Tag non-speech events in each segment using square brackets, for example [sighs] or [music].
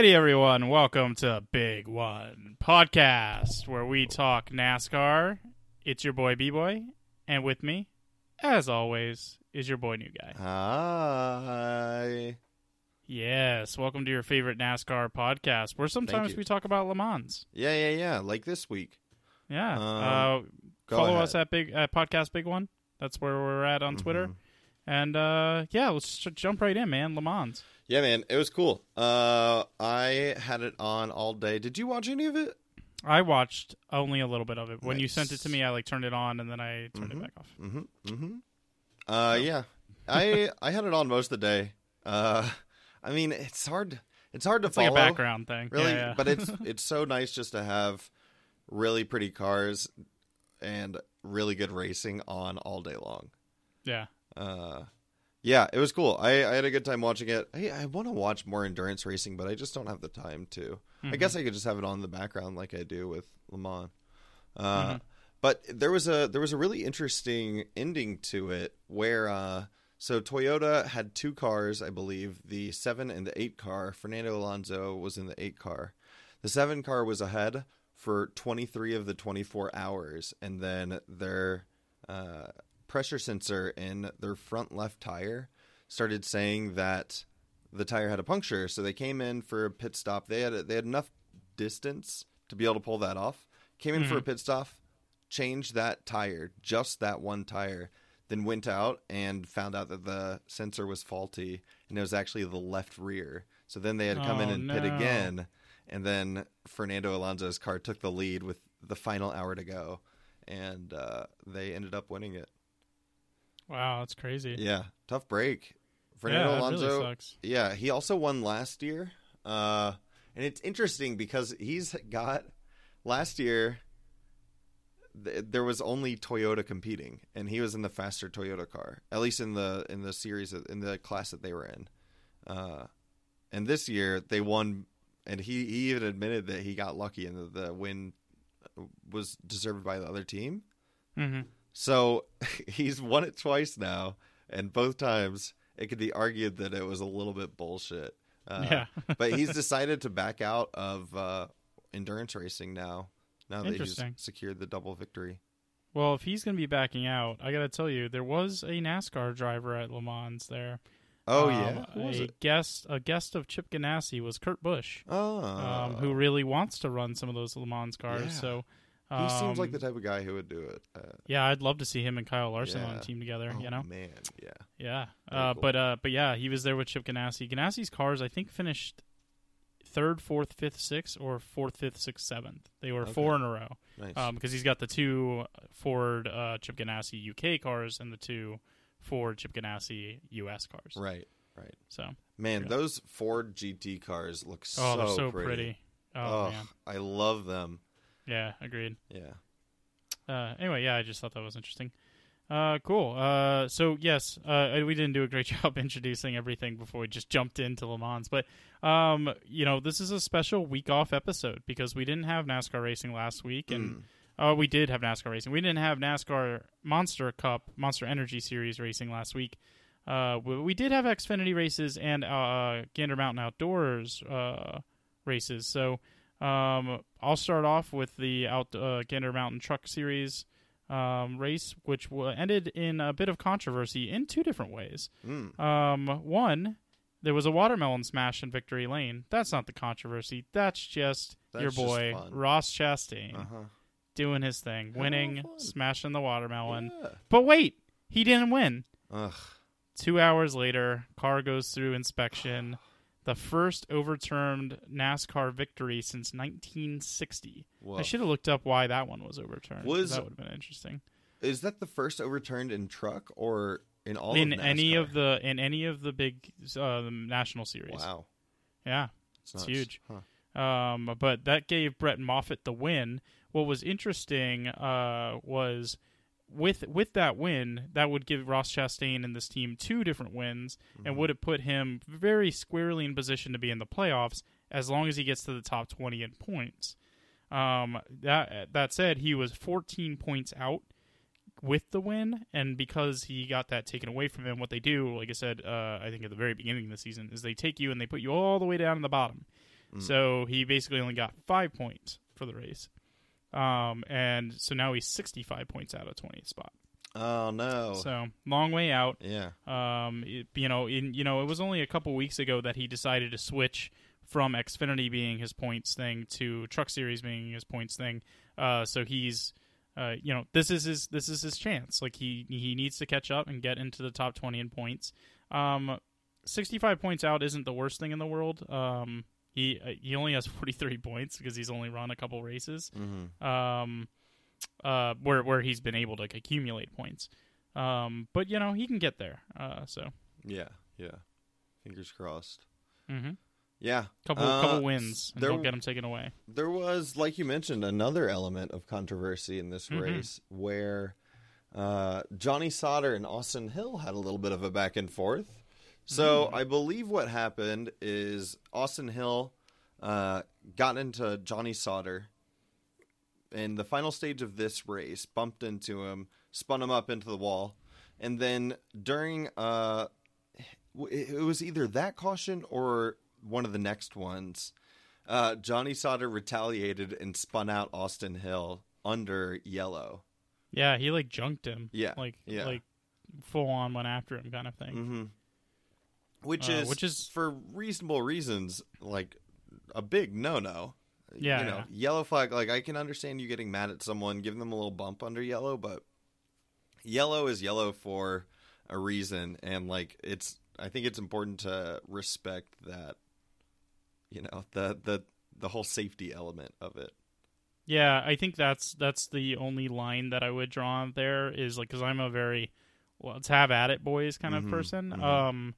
Alrighty, everyone. Welcome to Big One Podcast, where we talk NASCAR. It's your boy B Boy, and with me, as always, is your boy New Guy. Hi. Yes, welcome to your favorite NASCAR podcast, where sometimes we talk about Le Mans. Yeah, yeah, yeah. Like this week. Yeah. Um, uh, follow ahead. us at Big at Podcast Big One. That's where we're at on Twitter. And uh, yeah, let's jump right in, man. Le Mans. Yeah, man. It was cool. Uh, I had it on all day. Did you watch any of it? I watched only a little bit of it. When you sent it to me, I like turned it on and then I turned Mhm. it back off. Mm-hmm. Mm-hmm. Uh, yeah. [laughs] I I had it on most of the day. Uh, I mean, it's hard. It's hard to It's follow. like a background thing. really, Yeah, yeah. but it's [laughs] it's so nice just to have really pretty cars and really good racing on all day long. yeah. Uh yeah it was cool. I i had a good time watching it. I, I want to watch more endurance racing but i just don't have the time to. I Mhm. guess i could just have it on in the background like i do with le mans. Uh Mhm. but there was a there was a really interesting ending to it where uh so toyota had two cars i believe. The seven and the eight car. Fernando alonso was in the eight car. The seven car was ahead for 23 of the 24 hours and then their uh pressure sensor in their front left tire started saying that the tire had a puncture. So they came in for a pit stop. They had they had enough distance to be able to pull that off. Came in for a pit stop, changed that tire, just that one tire, then went out and found out that the sensor was faulty and it was actually the left rear. So then they had to come in Oh, and pit again, and then Fernando Alonso's car took the lead with the final hour to go, and uh, they ended up winning it. Wow, that's crazy. Yeah, tough break. Fernando yeah, Alonso. really. Yeah, he also won last year. Uh, and it's interesting because he's got last year. Th- there was only Toyota competing, and he was in the faster Toyota car, at least in the in the series that- in the class that they were in. Uh, and this year they won, and he, he even admitted that he got lucky and that the win was deserved by the other team. hmm So [laughs] he's won it twice now, and both times it could be argued that it was a little bit bullshit. Uh, [laughs] yeah. [laughs] but he's decided to back out of uh, endurance racing now. Now that he's secured the double victory. well, if he's going to be backing out, I got to tell you, there was a NASCAR driver at Le Mans there. Oh Um, yeah, who was a it? guest, a guest of Chip Ganassi was Kurt Busch, Oh, um, who really wants to run some of those Le Mans cars. Yeah. So he seems like um, the type of guy who would do it. Uh, Yeah, I'd love to see him and Kyle Larson on a team together. oh, you know, man, yeah, yeah. Uh, cool. But uh, but yeah, he was there with Chip Ganassi. Ganassi's cars, I think, finished third, fourth, fifth, sixth, or fourth, fifth, sixth, seventh. They were Okay. four in a row nice. um, because he's got the two Ford uh, Chip Ganassi UK cars and the two Ford Chip Ganassi US cars. right, right. So Man, those Ford GT cars look so, oh, they're so pretty. pretty. Oh Oh, man, I love them. Yeah, agreed. Yeah. Uh, anyway, yeah, I just thought that was interesting. Uh, cool. Uh, so yes, uh, we didn't do a great [laughs] job introducing everything before we just jumped into Le Mans, but um, you know, this is a special week off episode because we didn't have NASCAR racing last week, and Mm. uh, we did have NASCAR racing. We didn't have NASCAR Monster Cup, Monster Energy Series racing last week. Uh, we, did have Xfinity races and uh, Gander Mountain Outdoors uh, races. So um, I'll start off with the out uh, Gander Mountain Truck Series um, race, which w- ended in a bit of controversy in two different ways. Mm. Um, one, there was a watermelon smash in Victory Lane. That's not the controversy. That's just That's your boy fun. Ross Chastain Uh-huh. doing his thing, winning, smashing the watermelon. Yeah. But wait, he didn't win. Ugh. Two hours later, car goes through inspection. [sighs] The first overturned NASCAR victory since 1960. I should have looked up why that one was overturned. Was- that would have been interesting. Is that the first overturned in truck or in all in of any of the in any of the big uh, national series. Wow, Yeah, it's, It's nuts. huge. Huh. Um, but that gave Brett Moffitt the win. What was interesting uh, was with with that win, that would give Ross Chastain and this team two different wins, and Mm-hmm. would have put him very squarely in position to be in the playoffs as long as he gets to the top twenty in points. Um, that that said, he was 14 points out. with the win, and because he got that taken away from him, what they do, like I said, uh, I think at the very beginning of the season, is they take you and they put you all the way down in the bottom. Mm. So he basically only got five points for the race, um, and so now he's sixty-five points out of twentieth spot. Oh no. So long way out. yeah. Um, it, you know, in you know, it was only a couple weeks ago that he decided to switch from Xfinity being his points thing to Truck Series being his points thing. Uh, so he's, uh, you know, this is his this is his chance. Like he he needs to catch up and get into the top twenty in points. Um, sixty five points out isn't the worst thing in the world. Um, he uh, he only has [laughs] forty three points because he's only run a couple races hmm um, uh, where where he's been able to accumulate points. Um, but you know he can get there. Uh, so Yeah. Yeah. Fingers crossed. hmm Yeah. couple Uh, couple wins and there- don't get him taken away. There was, like you mentioned, another element of controversy in this Mhm. race where uh, Johnny Sauter and Austin Hill had a little bit of a back and forth. So Mm. I believe what happened is Austin Hill uh, got into Johnny Sauter in the final stage of this race, bumped into him, spun him up into the wall, and then during uh, it was either that caution or one of the next ones. Uh, Johnny Sauter retaliated and spun out Austin Hill under yellow. Yeah, he like junked him. Yeah, like yeah. like full on went after him kind of thing. hmm Which Uh, is which is- for reasonable reasons like a big no no. Yeah, you know, yeah. yellow flag. Like I can understand you getting mad at someone, giving them a little bump under yellow, but yellow is yellow for a reason, and like it's. I think it's important to respect that. You know the the the whole safety element of it. Yeah, I think that's that's the only line that I would draw there is like because I'm a very well, let's have at it, boys, kind Mhm, of person. mhm. Um,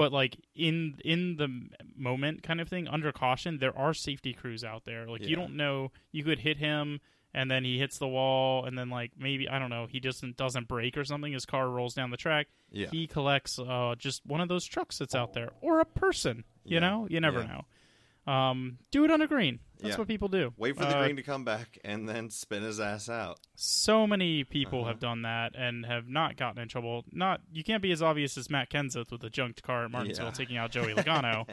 but like in in the moment, kind of thing, under caution, there are safety crews out there. Like you don't know, you could hit him. And then he hits the wall, and then like maybe I don't know, he just doesn't break or something. His car rolls down the track. Yeah. he collects uh, just one of those trucks that's out there or a person. You Yeah, know, you never yeah. know. Um, do it on a green. That's Yeah. what people do. Wait for the Uh, green to come back and then spin his ass out. So many people Uh-huh. have done that and have not gotten in trouble. Not you can't be as obvious as Matt Kenseth with the junked car at Martinsville Yeah. taking out Joey [laughs] Logano.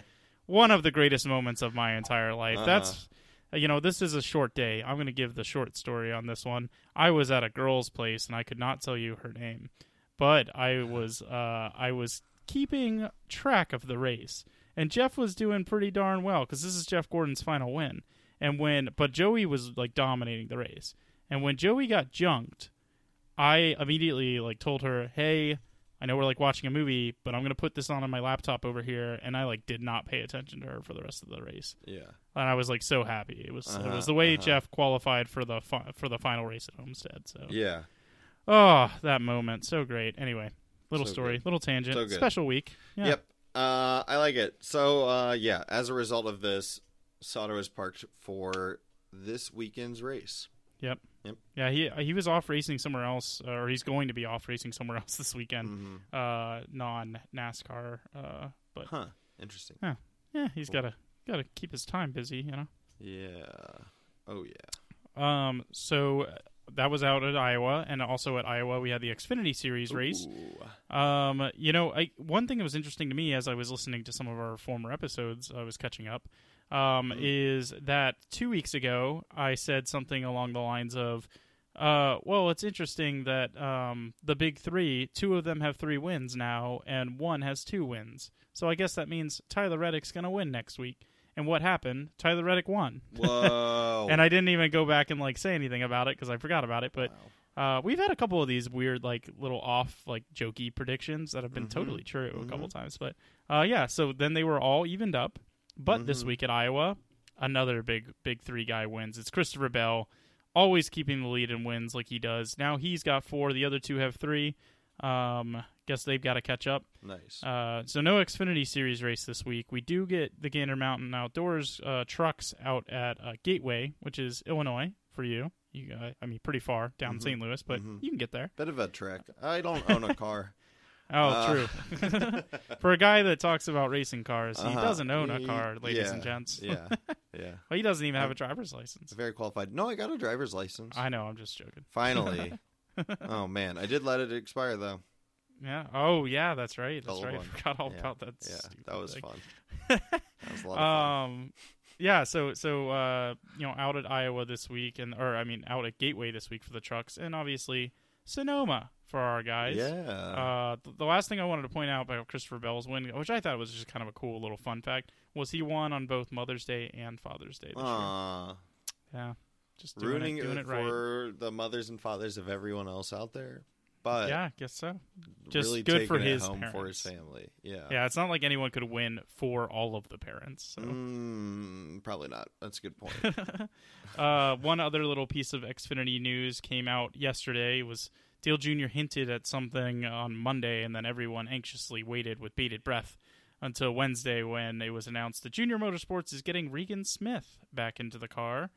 One of the greatest moments of my entire life. Uh-huh. That's you know, this is a short day. I'm going to give the short story on this one. I was at a girl's place and I could not tell you her name, but I was uh, I was keeping track of the race, and Jeff was doing pretty darn well because this is Jeff Gordon's final win. And when but Joey was like dominating the race, and when Joey got junked, I immediately like told her, "Hey." I know we're like watching a movie, but I'm gonna put this on on my laptop over here, and I like did not pay attention to her for the rest of the race Yeah. and I was like so happy. It was it Uh-huh, was the way uh-huh. Jeff qualified for the fi- for the final race at Homestead. So Yeah. oh, that moment, so great. Anyway, little So story, good. little tangent, So good. special week. Yeah. Yep. Uh, I like it. So, uh, yeah, as a result of this, Sauter is parked for this weekend's race. Yep. Yep. Yeah, he he was off racing somewhere else, or he's going to be off racing somewhere [laughs] else this weekend, hmm uh, non NASCAR. Uh, but Huh. Interesting. yeah, yeah, he's gotta gotta keep his time busy, you know. Yeah. Oh, yeah. Um, so that was out at Iowa, and also at Iowa we had the Xfinity Series race. Um, you know, I one thing that was interesting to me as I was listening to some of our former episodes, I was catching up. Um, Mhm. is that two weeks ago I said something along the lines of, uh, well, it's interesting that um the big three, two of them have three wins now, and one has two wins. So I guess that means Tyler Reddick's gonna win next week. And what happened? Tyler Reddick won. Whoa. [laughs] And I didn't even go back and like say anything about it because I forgot about it. But Wow. uh, we've had a couple of these weird, like little off, like jokey predictions that have been Mhm. totally true a couple Mhm. times. But uh, yeah, so then they were all evened up. But this Mhm. week at Iowa, another big, big three guy wins. It's Christopher Bell, always keeping the lead and wins like he does. Now he's got four. The other two have three. Um, guess they've got to catch up. nice. Uh, so no Xfinity Series race this week. We do get the Gander Mountain Outdoors uh, trucks out at uh, Gateway, which is Illinois for you. You, uh, I mean, pretty far down Mhm. St. Louis, but Mhm. you can get there. Bit of a trek. I don't own a car. [laughs] Oh, Uh, true. [laughs] for a guy that talks about racing cars, he Uh-huh. doesn't own a car, ladies yeah, and gents. yeah. [laughs] Yeah. well, he doesn't even have a driver's license. Very qualified. No, I got a driver's license. I know. I'm just joking. Finally. oh man, I did let it expire though. Yeah. Oh, yeah. That's right. That's right. one. I forgot all Yeah. about that. Yeah, that was thing. fun. [laughs] that was a lot of fun. Um, yeah. So so uh, you know, out at Iowa this week, and or I mean, out at Gateway this week for the trucks, and obviously Sonoma for our guys. yeah. Uh, th- the last thing I wanted to point out about Christopher Bell's win, which I thought was just kind of a cool little fun fact, was he won on both Mother's Day and Father's Day this year. Yeah, just doing rooting it, doing it right. for the mothers and fathers of everyone else out there, but yeah, I guess so. just really good for his home for his family. Yeah. Yeah, it's not like anyone could win for all of the parents. So. Mm, probably not. That's a good point. [laughs] uh, one other little piece of Xfinity news came out yesterday. It was Dale Jr. hinted at something on Monday, and then everyone anxiously waited with bated breath until Wednesday when it was announced that Junior Motorsports is getting Regan Smith back into the car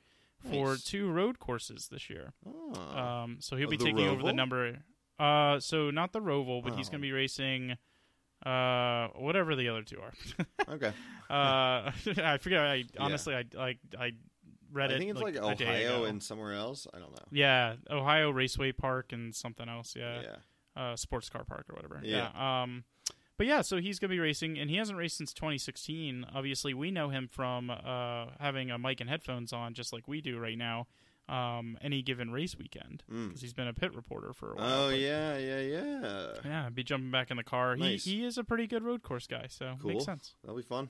for Nice. two road courses this year. Oh. Um, so he'll be the taking over the number. Uh, so not the Roval, but he's Oh. going to be racing. Uh, whatever the other two are. [laughs] okay. uh, [laughs] I forget. I honestly, I like I read I it. think it's like, day Ohio and somewhere else. I don't know. Yeah, Ohio Raceway Park and something else. Yeah, Yeah. Uh, Sports Car Park or whatever. Yeah. Yeah. Um, but yeah, so he's gonna be racing, and he hasn't raced since 2016. Obviously, we know him from uh, having a mic and headphones on, just like we do right now. Um, any given race weekend, Mm. because he's been a pit reporter for a while. Oh but- yeah, yeah, yeah. Yeah, be jumping back in the car. Nice. He he is a pretty good road course guy, so Cool. makes sense. That'll be fun.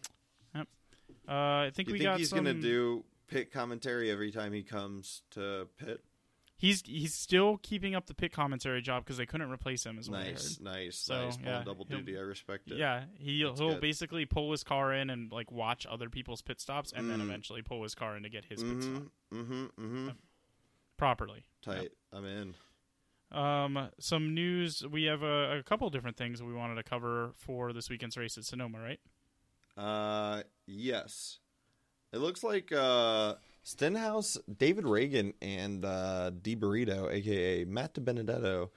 Uh, I think You we think got he's some. gonna do pit commentary every time he comes to pit? He's he's still keeping up the pit commentary job because they couldn't replace him. As what I heard. Nice, nice, So, nice. Yeah, double duty. I respect it. Yeah, he That's he'll good. basically pull his car in and like watch other people's pit stops, and then Mm. eventually pull his car in to get his pit stop Mm-hmm. Mm-hmm. Mm-hmm. Properly. Tight. I'm in. Um, some news. We have a, a couple different things we wanted to cover for this weekend's race at Sonoma, right? Uh, yes. It looks like uh, Stenhouse, David Ragan, and uh, D Burrito, aka Matt DiBenedetto,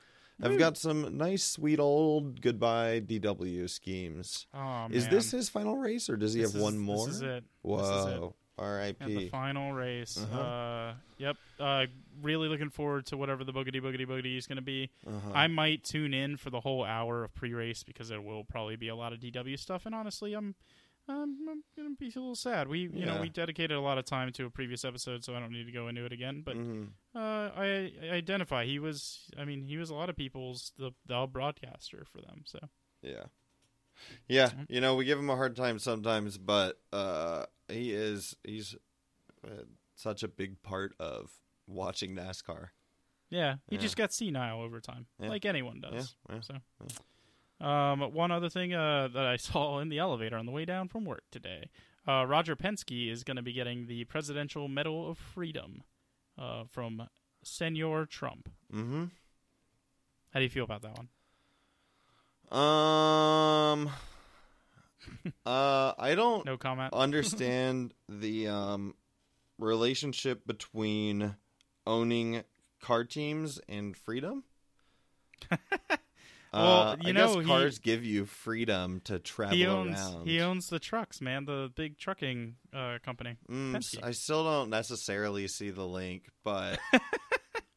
have got some nice, sweet old goodbye DW schemes. Oh Is this his final race, or does he This have is- one more? This is it. Whoa! Is the final race. Uh-huh. Uh, yep. Uh, really looking forward to whatever the boogity boogity boogity is going to be. Uh-huh. I might tune in for the whole hour of pre-race because there will probably be a lot of DW stuff. And honestly, I'm um, I'm gonna be a little sad. We you know we dedicated a lot of time to a previous episode, so I don't need to go into it again. But Mhm. uh, I, I identify he was. I mean, he was a lot of people's the the broadcaster for them. So Yeah. Yeah, you know, we give him a hard time sometimes, but uh he is he's uh, such a big part of watching NASCAR. yeah, he Yeah. just got senile over time, Yeah. like anyone does. yeah. So. Um, one other thing uh, that I [laughs] saw in the elevator on the way down from work today, uh, Roger Penske is going to be getting the Presidential Medal of Freedom uh, from Senor Trump. Mhm. How do you feel about that one? Um [laughs] uh I don't No comment. [laughs] understand the um relationship between owning car teams and freedom. [laughs] Well, Uh, you I know, guess he- cars give you freedom to travel he owns around. he owns the trucks, man. The big trucking uh, company. Mm, Penske. I still don't necessarily see the link, but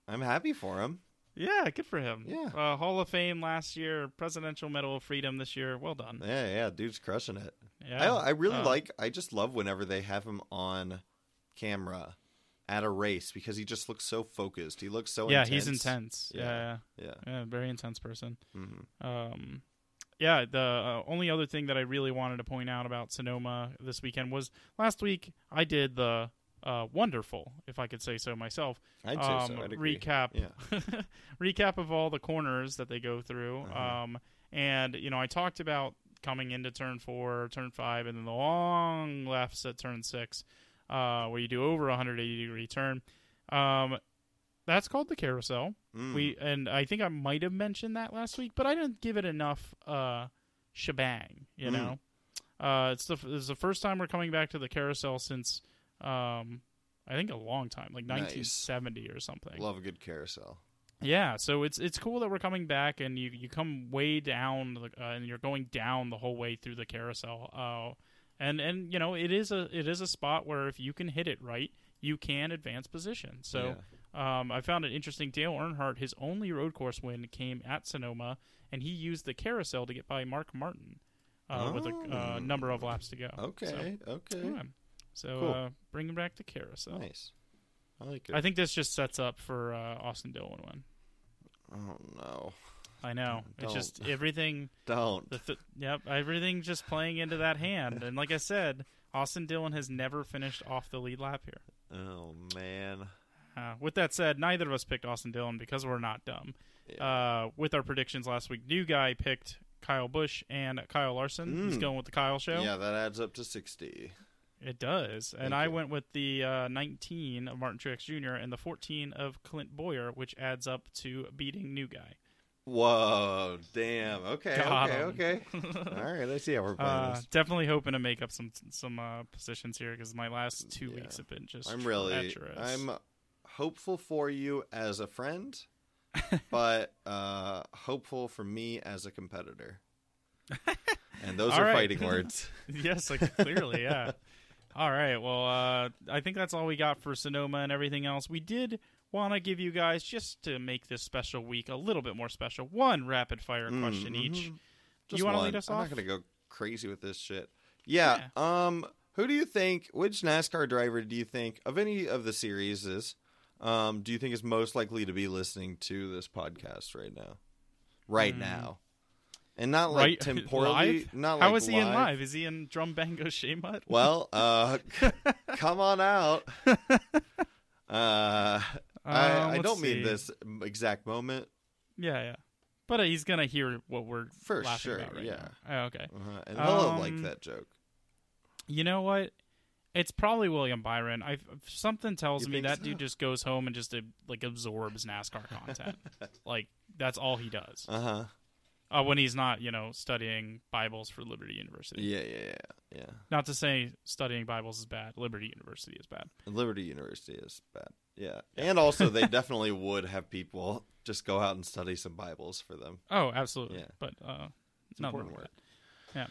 I'm happy for him. Yeah, good for him. Yeah. Uh, Hall of Fame last year, Presidential Medal of Freedom this year. Well done. Yeah, yeah, dude's crushing it. Yeah. I, I really Uh, like. I just love whenever they have him on camera at a race because he just looks so focused. He looks so Yeah, intense. he's intense. Yeah. Yeah. Yeah. yeah, very intense person. hmm Um, yeah, the uh, only other thing that I really wanted to point out about Sonoma this weekend was last week I did the uh, wonderful, if I could say so myself, I'd say um, so. I'd recap Yeah. [laughs] recap of all the corners that they go through. Uh-huh. Um, and you know, I talked about coming into turn four, turn five, and then the long lefts at turn six, uh, where you do over a 180 degree turn. Um, that's called the carousel. Mm. We and I think I might have mentioned that last week, but I didn't give it enough uh, shebang. You Mm. know, uh, it's the it's the first time we're coming back to the carousel since um, I think a long time, like Nice. 1970 or something. love a good carousel. Yeah, so it's it's cool that we're coming back and you you come way down the- uh, and you're going down the whole way through the carousel. Uh, and and you know it is a it is a spot where if you can hit it right, you can advance position. So Um, I found it interesting. Dale Earnhardt, his only road course win came at Sonoma, and he used the carousel to get by Mark Martin uh, with a uh, Oh. number of laps to go. Okay, okay, yeah. So Cool. uh, bringing back the carousel. nice. I like it. I think this just sets up for uh, Austin Dillon win. oh no, I know. It's just everything. [laughs] don't. The th- yep, everything just playing into that hand. And like I said, Austin Dillon has never finished off the lead lap here. Oh man. Uh, with that said, neither of us picked Austin Dillon because we're not dumb. Yeah. Uh, with our predictions last week, new guy picked Kyle Busch and Kyle Larson. He's Mm. going with the Kyle show. yeah, that adds up to sixty. It does. And Thank I went with the uh, 19 of Martin Truex Jr. and the 14 of Clint Bowyer, which adds up to beating new guy. Whoa, damn. Okay, Got okay, okay. [laughs] All right, I see how we're playing Uh, this. definitely hoping to make up some some uh, positions here because my last two Yeah. weeks have been just I'm really, treacherous. I'm hopeful for you as a friend, [laughs] but uh, hopeful for me as a competitor. [laughs] And those All are right. fighting words. yes, like, clearly, yeah. All right, well, uh, I think that's all we got for Sonoma and everything else. We did want to give you guys just to make this special week a little bit more special. One rapid fire question Mm, each. Just you want to lead us off? I'm not going to go crazy with this shit. Yeah, Um. Who do you think? Which NASCAR driver do you think of any of the series is? Um. Do you think is most likely to be listening to this podcast right now? Right Hmm. now, and not like Right, [laughs] temporally. live? Not How like is he in live? Is he in Drum Bango Shamutt? [laughs] Well, uh, c- [laughs] come on out. Uh, I, I don't mean this exact moment. Yeah, yeah. But uh, he's gonna hear what we're For laughing sure, right yeah. Oh, okay. Uh-huh. And he'll Um, like that joke. You know what? It's probably William Byron. I something tells You me that so? dude just goes home and just uh, like absorbs NASCAR content. like that's all he does. Uh huh. Uh, when he's not, you know, studying Bibles for Liberty University. Yeah, yeah, yeah, yeah. Not to say studying Bibles is bad. Liberty University is bad. Liberty University is bad. Yeah, and also they [laughs] definitely would have people just go out and study some Bibles for them. Oh, absolutely. Yeah. But uh, It's important work. that.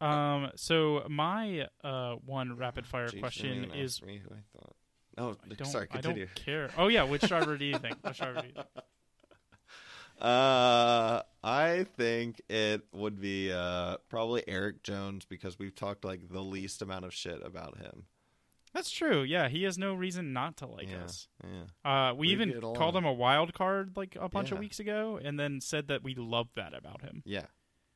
Yeah. Um. So my uh one rapid fire Jeez, question is me who I thought. Oh, I sorry. I don't care. Oh yeah, which driver do you think? Which driver do you [laughs] think? Uh, I think it would be uh probably Erik Jones because we've talked like the least amount of shit about him. That's true. Yeah, he has no reason not to like yeah, us. yeah. Uh, we We even called him a wild card like a bunch of weeks ago, and then said that we loved that about him. Yeah.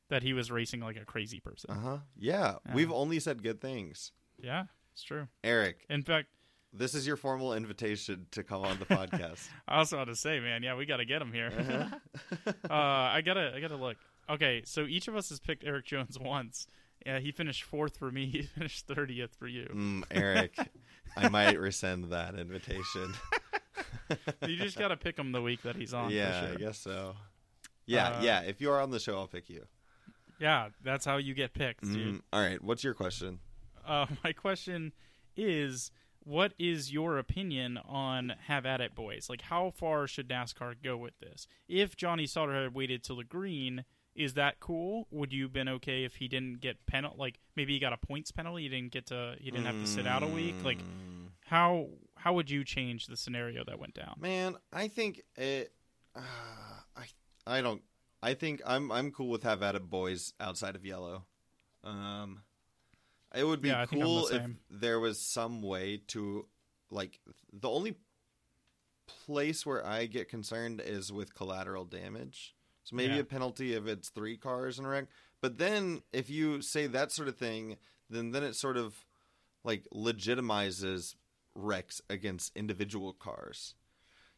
That he was racing like a crazy person. Uh huh. Yeah. Yeah. We've only said good things. Yeah, it's true. Erik, In fact, this is your formal invitation to come on the podcast. [laughs] I also want to say, man, yeah, we got to get him here. Uh-huh. [laughs] uh, I gotta, I gotta look. Okay, so each of us has picked Erik Jones [laughs] once. Yeah, he finished fourth for me. He finished thirtieth for you. mm, Erik, I might rescind that invitation. you just gotta pick him the week that he's on. yeah, sure. I guess so. Yeah, Uh, yeah. If you are on the show, I'll pick you. Yeah, that's how you get picked, dude. Mm, all right. What's your question? Uh, my question is, what is your opinion on Have At It Boys? Like, how far should NASCAR go with this? If Johnny Sauter had waited till the green, is that cool? Would you have been okay if he didn't get penal? Like, maybe he got a points penalty. He didn't get to. He didn't have to sit out a week. Like, how how would you change the scenario that went down? man, I think it. Uh, I I don't. I think I'm I'm cool with have at it boys outside of yellow. Um, it would be Yeah, I the cool if there was some way to, like, the only place where I get concerned is with collateral damage. So maybe Yeah. a penalty if it's three cars in a wreck. But then if you say that sort of thing, then then it sort of like legitimizes wrecks against individual cars.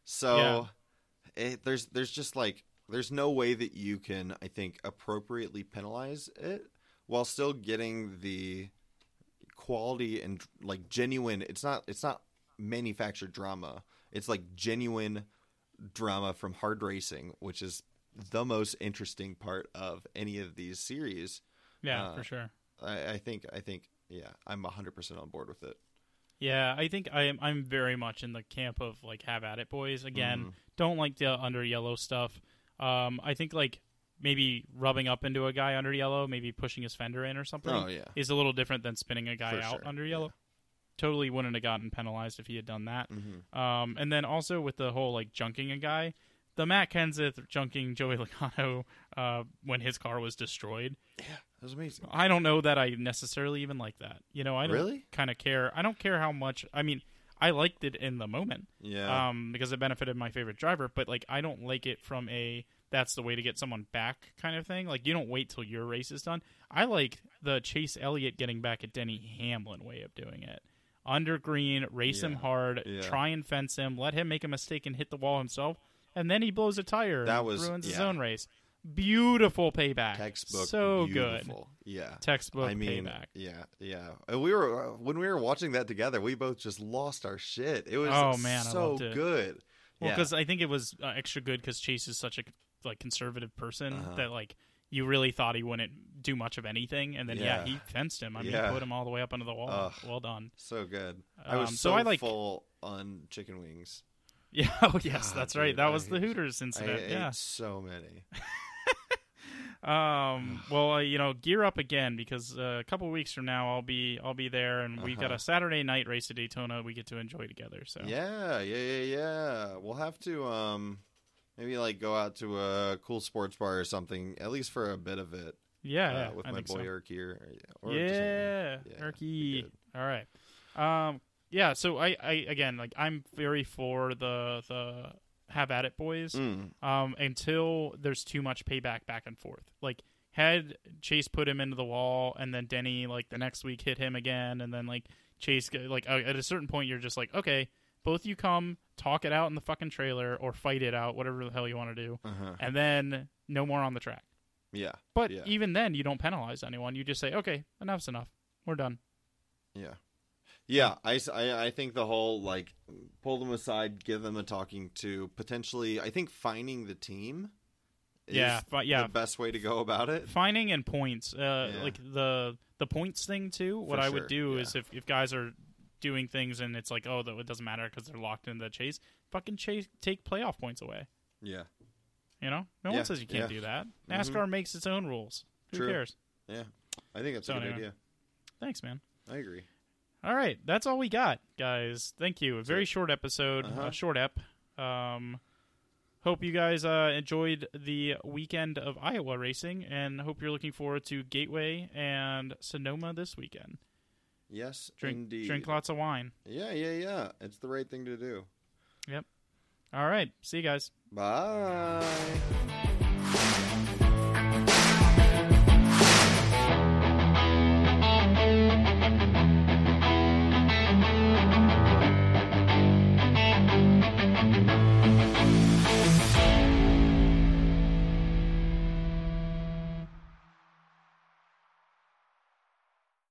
So it, there's there's just like there's no way that you can I think appropriately penalize it while still getting the quality and like genuine it's not it's not manufactured drama it's like genuine drama from hard racing which is the most interesting part of any of these series Yeah, Uh, for sure. i, I think i think yeah i'm 100% on board with it Yeah, I think I am. I'm very much in the camp of like have at it, boys. Again, Mhm. don't like the under yellow stuff. Um, I think like maybe rubbing up into a guy under yellow, maybe pushing his fender in or something, oh yeah is a little different than spinning a guy For out sure, under yeah. yellow. totally wouldn't have gotten penalized if he had done that. hmm Um, and then also with the whole like junking a guy, the Matt Kenseth junking Joey Logano [laughs] uh, when his car was destroyed. Yeah, that was amazing. I don't know that I necessarily even like that. You know, I don't Really? kind of care. I don't care how much. I mean, I liked it in the moment Yeah. um, because it benefited my favorite driver, but like I don't like it from a that's the way to get someone back kind of thing. Like you don't wait till your race is done. I like the Chase Elliott getting back at Denny Hamlin way of doing it. Under green, race him hard, Yeah. try and fence him, let him make a mistake and hit the wall himself, and then he blows a tire That was- ruins his own race. Beautiful payback. Textbook. So good. beautiful. Yeah. Textbook I mean, payback. yeah, yeah. And we were uh, when we were watching that together, we both just lost our shit. It was Oh, man, so good. Well, yeah. because I think it was uh, extra good because Chase is such a like conservative person Uh-huh. that like you really thought he wouldn't do much of anything, and then yeah, Yeah. he fenced him. I mean, Yeah. put him all the way up onto the wall. Ugh. well done. so good. I was Um, so, so I like- full on chicken wings. [laughs] Yeah. Oh yes, God, that's right. dude, That I was the Hooters I incident. ate yeah. so many. [laughs] Um. Well, uh, you know, gear up again because uh, a couple weeks from now I'll be I'll be there, and we've got Uh-huh. a Saturday night race at Daytona we get to enjoy together. So Yeah, yeah, yeah, yeah. We'll have to um maybe like go out to a cool sports bar or something, at least for a bit of it. yeah, uh, with I my boy so. Erky or, or yeah, Yeah, Erky. All right. Um. Yeah. So I, I again, like, I'm very for the the have at it boys. Mm, Um. Until there's too much payback back and forth. Like, had Chase put him into the wall, and then Denny like the next week hit him again, and then like Chase like uh, at a certain point you're just like, okay, both you come talk it out in the fucking trailer or fight it out, whatever the hell you want to do, uh-huh. and then no more on the track. Yeah, But Yeah. even then, you don't penalize anyone. You just say, okay, enough's enough. We're done. yeah. Yeah, I I think the whole like pull them aside, give them a talking to, potentially I think finding the team is Yeah, yeah. the best way to go about it. Finding and points, uh, Yeah. like the the points thing too. What For I sure, would do yeah. is if, if guys are doing things and it's like, oh, it doesn't matter because they're locked in the chase. Fucking chase, take playoff points away. Yeah. You know, no Yeah, one says you can't do that. Mhm. NASCAR makes its own rules. Who True. cares? Yeah. I think that's So a good anyway. idea. Thanks, man. I agree. All right, that's all we got, guys. Thank you. A very short episode, Uh-huh. a short ep. Um, hope you guys uh, enjoyed the weekend of Iowa racing, and hope you're looking forward to Gateway and Sonoma this weekend. Yes, Drink, indeed. drink lots of wine. Yeah, yeah, yeah. It's the right thing to do. Yep. All right, see you guys. Bye.